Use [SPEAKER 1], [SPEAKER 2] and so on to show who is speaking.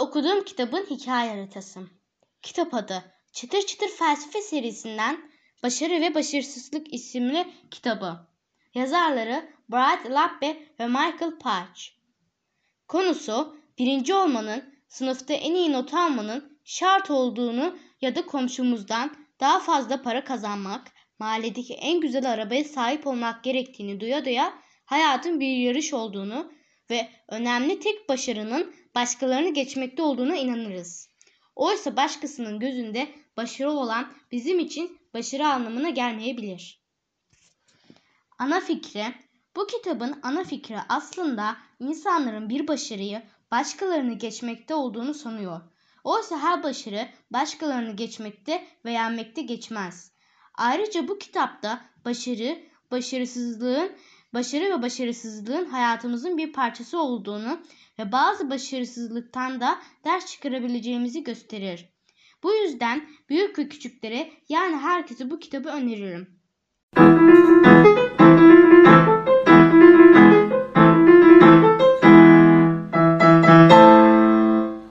[SPEAKER 1] okuduğum kitabın hikaye haritası. Kitap adı Çıtır Çıtır Felsefe serisinden Başarı ve Başarısızlık isimli kitabı. Yazarları Brad Lappe ve Michael Patch. Konusu birinci olmanın, sınıfta en iyi not almanın şart olduğunu ya da komşumuzdan daha fazla para kazanmak, mahalledeki en güzel arabaya sahip olmak gerektiğini duya duya hayatın bir yarış olduğunu ve önemli tek başarının başkalarını geçmekte olduğuna inanırız. Oysa başkasının gözünde başarı olan bizim için başarı anlamına gelmeyebilir. Ana fikri bu kitabın ana fikri aslında insanların bir başarıyı başkalarını geçmekte olduğunu sanıyor. Oysa her başarı başkalarını geçmekte ve yenmekte geçmez. Ayrıca bu kitapta başarı, başarısızlığın, başarı ve başarısızlığın hayatımızın bir parçası olduğunu ve bazı başarısızlıktan da ders çıkarabileceğimizi gösterir. Bu yüzden büyük ve küçüklere yani herkese bu kitabı öneririm.